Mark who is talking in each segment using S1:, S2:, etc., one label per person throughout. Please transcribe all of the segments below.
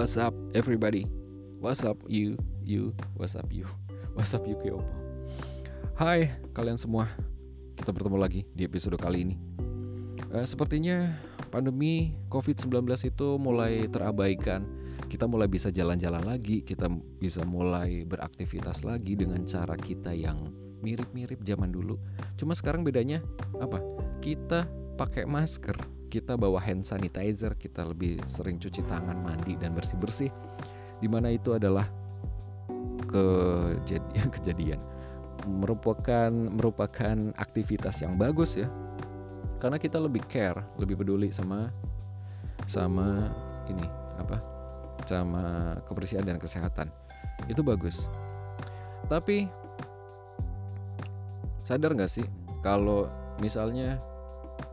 S1: What's up everybody? What's up you? You? What's up you? What's up you Kyopo? Hai kalian semua. Kita bertemu lagi di episode kali ini. Uh, sepertinya pandemi COVID-19 itu mulai terabaikan. Kita mulai bisa jalan-jalan lagi, kita bisa mulai beraktivitas lagi dengan cara kita yang mirip-mirip zaman dulu. Cuma sekarang bedanya apa? Kita pakai masker, kita bawa hand sanitizer, kita lebih sering cuci tangan, mandi dan bersih-bersih. Di mana itu adalah kejadian kejadian merupakan merupakan aktivitas yang bagus ya. Karena kita lebih care, lebih peduli sama sama ini apa? sama kebersihan dan kesehatan. Itu bagus. Tapi sadar nggak sih kalau misalnya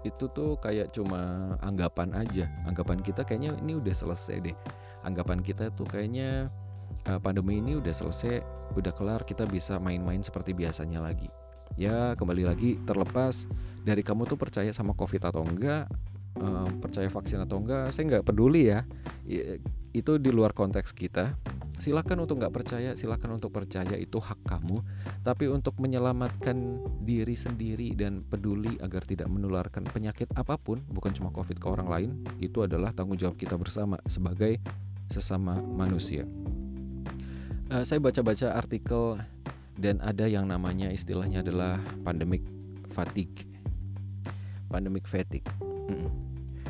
S1: itu tuh kayak cuma anggapan aja. Anggapan kita kayaknya ini udah selesai deh. Anggapan kita tuh kayaknya uh, pandemi ini udah selesai udah kelar kita bisa main-main seperti biasanya lagi. Ya kembali lagi terlepas dari kamu tuh percaya sama covid atau enggak uh, percaya vaksin atau enggak saya nggak peduli ya. Itu di luar konteks kita silakan untuk nggak percaya silakan untuk percaya itu hak kamu. Tapi untuk menyelamatkan diri sendiri dan peduli agar tidak menularkan penyakit apa pun bukan cuma covid ke orang lain itu adalah tanggung jawab kita bersama sebagai sesama manusia. Uh, saya baca-baca artikel dan ada yang namanya istilahnya adalah pandemic fatigue. Pandemic fatigue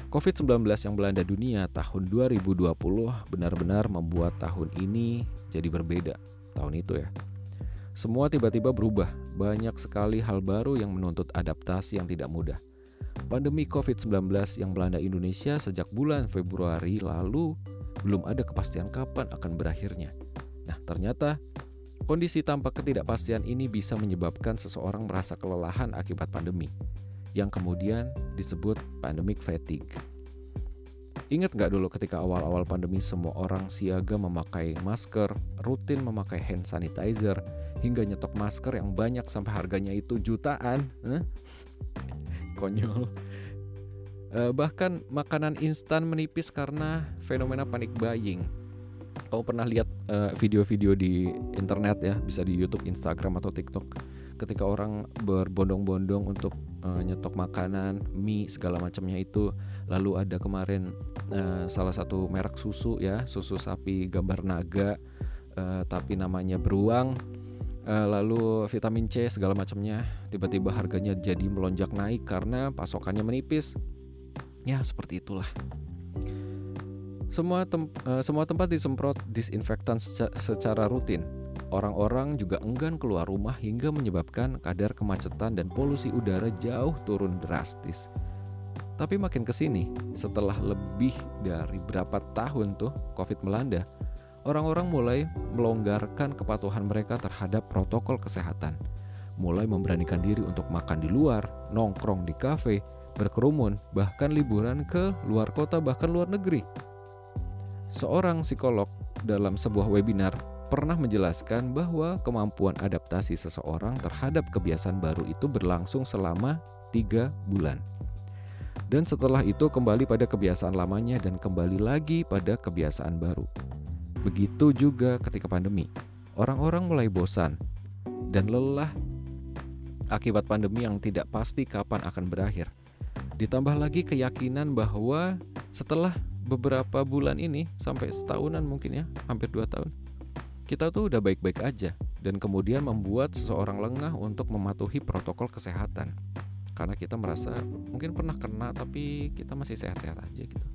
S1: COVID-19 yang melanda dunia tahun 2020 benar-benar membuat tahun ini jadi berbeda. Tahun itu ya. Semua tiba-tiba berubah. Banyak sekali hal baru yang menuntut adaptasi yang tidak mudah. Pandemi COVID-19 yang melanda Indonesia sejak bulan Februari lalu belum ada kepastian kapan akan berakhirnya. Nah, ternyata kondisi tanpa ketidakpastian ini bisa menyebabkan seseorang merasa kelelahan akibat pandemi yang kemudian disebut pandemic fatigue. Ingat nggak dulu ketika awal-awal pandemi semua orang siaga memakai masker, rutin memakai hand sanitizer, hingga nyetok masker yang banyak sampai harganya itu jutaan? Eh? Konyol. Eh, bahkan makanan instan menipis karena fenomena panic buying. Kamu pernah lihat uh, video-video di internet ya, bisa di YouTube, Instagram atau TikTok ketika orang berbondong-bondong untuk uh, nyetok makanan, mie segala macamnya itu. Lalu ada kemarin uh, salah satu merek susu ya, susu sapi gambar naga uh, tapi namanya beruang. Uh, lalu vitamin C segala macamnya tiba-tiba harganya jadi melonjak naik karena pasokannya menipis. Ya, seperti itulah. Semua tem uh, semua tempat disemprot disinfektan secara rutin Orang-orang juga enggan keluar rumah hingga menyebabkan kadar kemacetan dan polusi udara jauh turun drastis. Tapi makin ke sini, setelah lebih dari berapa tahun tuh COVID melanda, orang-orang mulai melonggarkan kepatuhan mereka terhadap protokol kesehatan. Mulai memberanikan diri untuk makan di luar, nongkrong di kafe, berkerumun, bahkan liburan ke luar kota bahkan luar negeri. Seorang psikolog dalam sebuah webinar pernah menjelaskan bahwa kemampuan adaptasi seseorang terhadap kebiasaan baru itu berlangsung selama tiga bulan. Dan setelah itu kembali pada kebiasaan lamanya dan kembali lagi pada kebiasaan baru. Begitu juga ketika pandemi. Orang-orang mulai bosan dan lelah akibat pandemi yang tidak pasti kapan akan berakhir. Ditambah lagi keyakinan bahwa setelah beberapa bulan ini sampai setahunan mungkin ya, hampir dua tahun, kita tuh udah baik-baik aja dan kemudian membuat seseorang lengah untuk mematuhi protokol kesehatan karena kita merasa mungkin pernah kena tapi kita masih sehat-sehat aja gitu.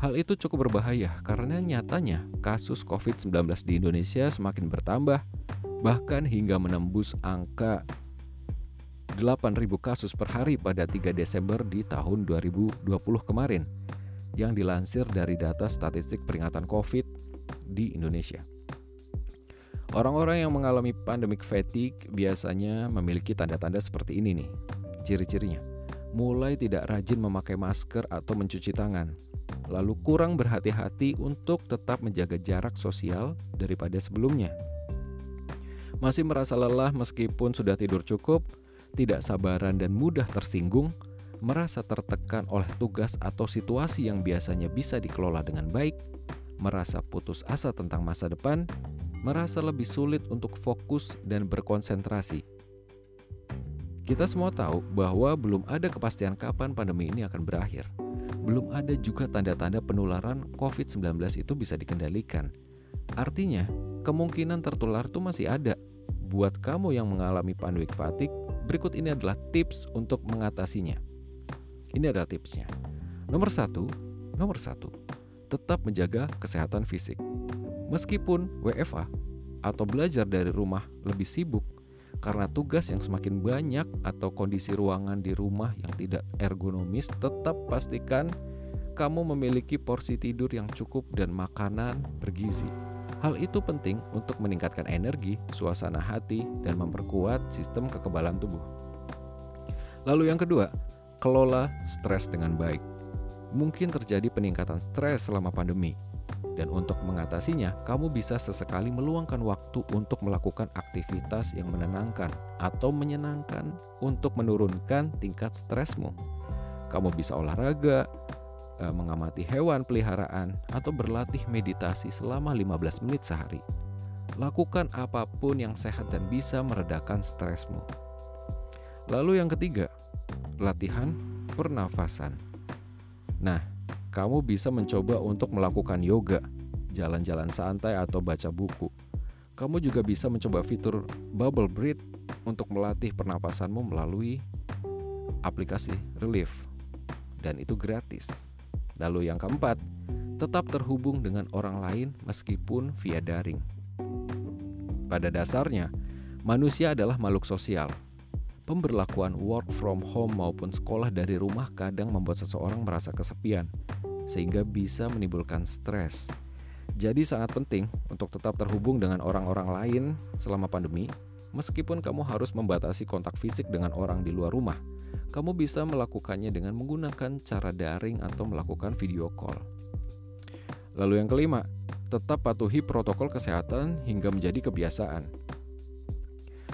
S1: Hal itu cukup berbahaya karena nyatanya kasus COVID-19 di Indonesia semakin bertambah bahkan hingga menembus angka 8.000 kasus per hari pada 3 Desember di tahun 2020 kemarin yang dilansir dari data statistik peringatan COVID di Indonesia. Orang-orang yang mengalami pandemic fatigue biasanya memiliki tanda-tanda seperti ini nih. Ciri-cirinya. Mulai tidak rajin memakai masker atau mencuci tangan. Lalu kurang berhati-hati untuk tetap menjaga jarak sosial daripada sebelumnya. Masih merasa lelah meskipun sudah tidur cukup, tidak sabaran dan mudah tersinggung, merasa tertekan oleh tugas atau situasi yang biasanya bisa dikelola dengan baik, merasa putus asa tentang masa depan, merasa lebih sulit untuk fokus dan berkonsentrasi. Kita semua tahu bahwa belum ada kepastian kapan pandemi ini akan berakhir. Belum ada juga tanda-tanda penularan COVID-19 itu bisa dikendalikan. Artinya, kemungkinan tertular itu masih ada. Buat kamu yang mengalami pandemic fatigue, berikut ini adalah tips untuk mengatasinya. Ini adalah tipsnya. Nomor satu, nomor satu, tetap menjaga kesehatan fisik. Meskipun WFA atau belajar dari rumah lebih sibuk karena tugas yang semakin banyak atau kondisi ruangan di rumah yang tidak ergonomis, tetap pastikan kamu memiliki porsi tidur yang cukup dan makanan bergizi. Hal itu penting untuk meningkatkan energi, suasana hati, dan memperkuat sistem kekebalan tubuh. Lalu yang kedua, kelola stres dengan baik mungkin terjadi peningkatan stres selama pandemi. Dan untuk mengatasinya, kamu bisa sesekali meluangkan waktu untuk melakukan aktivitas yang menenangkan atau menyenangkan untuk menurunkan tingkat stresmu. Kamu bisa olahraga, eh, mengamati hewan peliharaan, atau berlatih meditasi selama 15 menit sehari. Lakukan apa pun yang sehat dan bisa meredakan stresmu. Lalu yang ketiga, latihan pernafasan. Nah, kamu bisa mencoba untuk melakukan yoga, jalan-jalan santai atau baca buku. Kamu juga bisa mencoba fitur bubble breath untuk melatih pernapasanmu melalui aplikasi Relief. Dan itu gratis. Lalu yang keempat, tetap terhubung dengan orang lain meskipun via daring. Pada dasarnya, manusia adalah makhluk sosial Pemberlakuan work from home maupun sekolah dari rumah kadang membuat seseorang merasa kesepian, sehingga bisa menimbulkan stres. Jadi sangat penting untuk tetap terhubung dengan orang-orang lain selama pandemi, meskipun kamu harus membatasi kontak fisik dengan orang di luar rumah. Kamu bisa melakukannya dengan menggunakan cara daring atau melakukan video call. Lalu yang kelima, tetap patuhi protokol kesehatan hingga menjadi kebiasaan.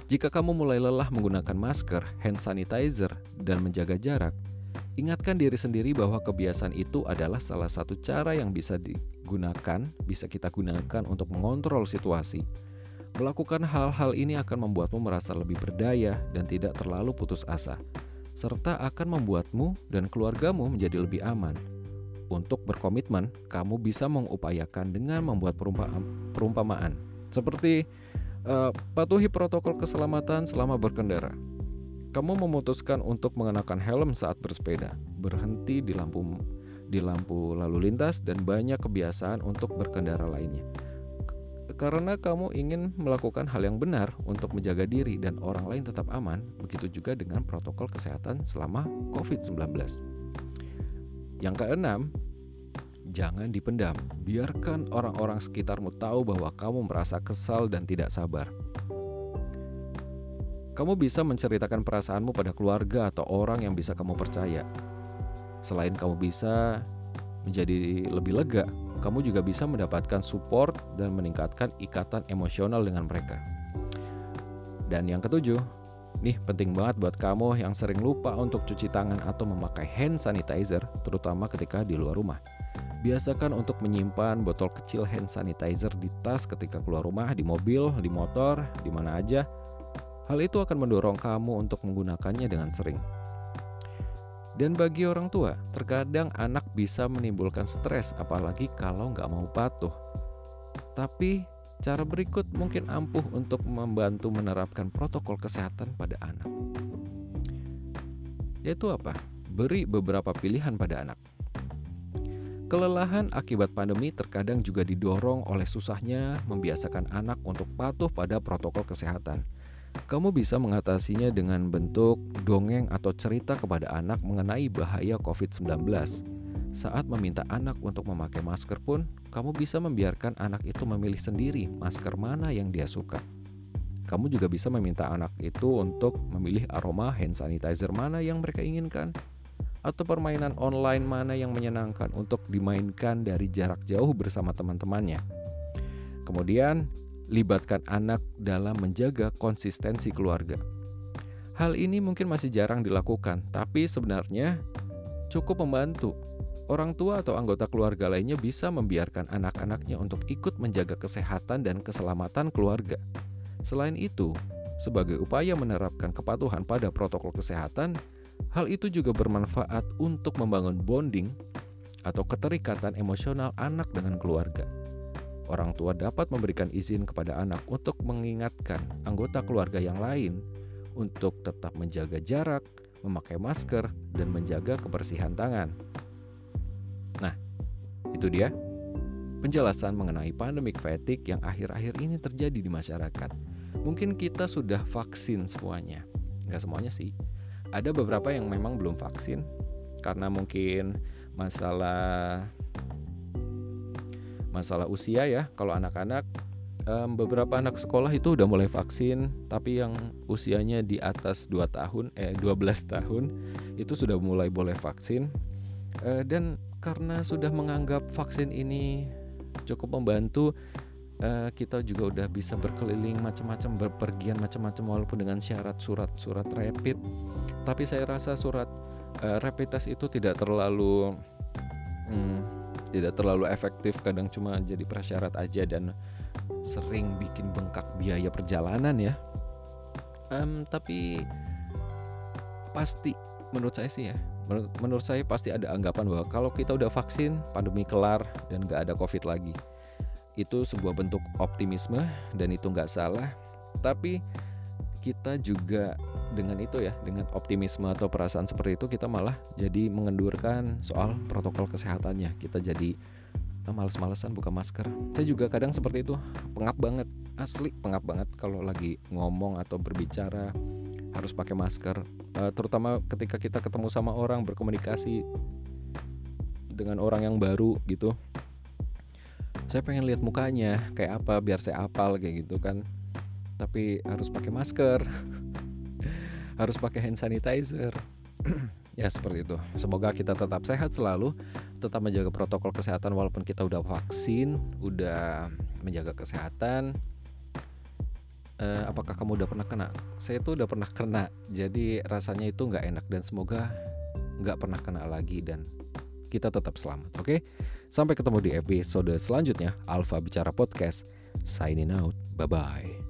S1: Jika kamu mulai lelah menggunakan masker, hand sanitizer, dan menjaga jarak, ingatkan diri sendiri bahwa kebiasaan itu adalah salah satu cara yang bisa digunakan, bisa kita gunakan untuk mengontrol situasi. Melakukan hal-hal ini akan membuatmu merasa lebih berdaya dan tidak terlalu putus asa, serta akan membuatmu dan keluargamu menjadi lebih aman. Untuk berkomitmen, kamu bisa mengupayakan dengan membuat perumpamaan, seperti Uh, patuhi protokol keselamatan selama berkendara. Kamu memutuskan untuk mengenakan helm saat bersepeda, berhenti di lampu di lampu lalu lintas dan banyak kebiasaan untuk berkendara lainnya. Karena kamu ingin melakukan hal yang benar untuk menjaga diri dan orang lain tetap aman, begitu juga dengan protokol kesehatan selama COVID-19. Yang keenam, Jangan dipendam, biarkan orang-orang sekitarmu tahu bahwa kamu merasa kesal dan tidak sabar. Kamu bisa menceritakan perasaanmu pada keluarga atau orang yang bisa kamu percaya. Selain kamu bisa menjadi lebih lega, kamu juga bisa mendapatkan support dan meningkatkan ikatan emosional dengan mereka. Dan yang ketujuh, nih penting banget buat kamu yang sering lupa untuk cuci tangan atau memakai hand sanitizer, terutama ketika di luar rumah. Biasakan untuk menyimpan botol kecil hand sanitizer di tas ketika keluar rumah, di mobil, di motor, di mana aja. Hal itu akan mendorong kamu untuk menggunakannya dengan sering. Dan bagi orang tua, terkadang anak bisa menimbulkan stres apalagi kalau nggak mau patuh. Tapi cara berikut mungkin ampuh untuk membantu menerapkan protokol kesehatan pada anak. Yaitu apa? Beri beberapa pilihan pada anak. Kelelahan akibat pandemi terkadang juga didorong oleh susahnya membiasakan anak untuk patuh pada protokol kesehatan. Kamu bisa mengatasinya dengan bentuk dongeng atau cerita kepada anak mengenai bahaya COVID-19. Saat meminta anak untuk memakai masker pun, kamu bisa membiarkan anak itu memilih sendiri masker mana yang dia suka. Kamu juga bisa meminta anak itu untuk memilih aroma hand sanitizer mana yang mereka inginkan atau permainan online mana yang menyenangkan untuk dimainkan dari jarak jauh bersama teman-temannya. Kemudian, libatkan anak dalam menjaga konsistensi keluarga. Hal ini mungkin masih jarang dilakukan, tapi sebenarnya cukup membantu. orang tua atau anggota keluarga lainnya bisa membiarkan anak-anaknya untuk ikut menjaga kesehatan dan keselamatan keluarga. Selain itu, sebagai upaya menerapkan kepatuhan pada protokol kesehatan, hal itu juga bermanfaat untuk membangun bonding atau keterikatan emosional anak dengan keluarga. Orang tua dapat memberikan izin kepada anak untuk mengingatkan anggota keluarga yang lain untuk tetap menjaga jarak, memakai masker, dan menjaga kebersihan tangan. Nah, itu dia penjelasan mengenai pandemik fatigue yang akhir-akhir ini terjadi di masyarakat. Mungkin kita sudah vaksin semuanya, nggak semuanya sih. Ada beberapa yang memang belum vaksin karena mungkin masalah masalah usia ya. Kalau anak-anak um, beberapa anak sekolah itu udah mulai vaksin, tapi yang usianya di atas 2 tahun eh 12 tahun itu sudah mulai boleh vaksin. Uh, dan karena sudah menganggap vaksin ini cukup membantu uh, kita juga udah bisa berkeliling macam-macam berpergian macam-macam walaupun dengan syarat surat-surat rapid tapi saya rasa surat uh, rapid test itu tidak terlalu hmm, tidak terlalu efektif kadang cuma jadi prasyarat aja dan sering bikin bengkak biaya perjalanan ya. Um, tapi pasti menurut saya sih ya menurut, menurut saya pasti ada anggapan bahwa kalau kita udah vaksin pandemi kelar dan gak ada covid lagi itu sebuah bentuk optimisme dan itu nggak salah. Tapi kita juga dengan itu ya dengan optimisme atau perasaan seperti itu kita malah jadi mengendurkan soal protokol kesehatannya. Kita jadi ah, males-malesan buka masker. Saya juga kadang seperti itu pengap banget asli pengap banget kalau lagi ngomong atau berbicara harus pakai masker. Uh, terutama ketika kita ketemu sama orang berkomunikasi dengan orang yang baru gitu. Saya pengen lihat mukanya kayak apa biar saya apal kayak gitu kan tapi harus pakai masker harus pakai hand sanitizer ya seperti itu semoga kita tetap sehat selalu tetap menjaga protokol kesehatan walaupun kita udah vaksin udah menjaga kesehatan uh, apakah kamu udah pernah kena? Saya tuh udah pernah kena, jadi rasanya itu nggak enak dan semoga nggak pernah kena lagi dan kita tetap selamat. Oke, okay? sampai ketemu di episode selanjutnya Alfa Bicara Podcast. Signing out, bye bye.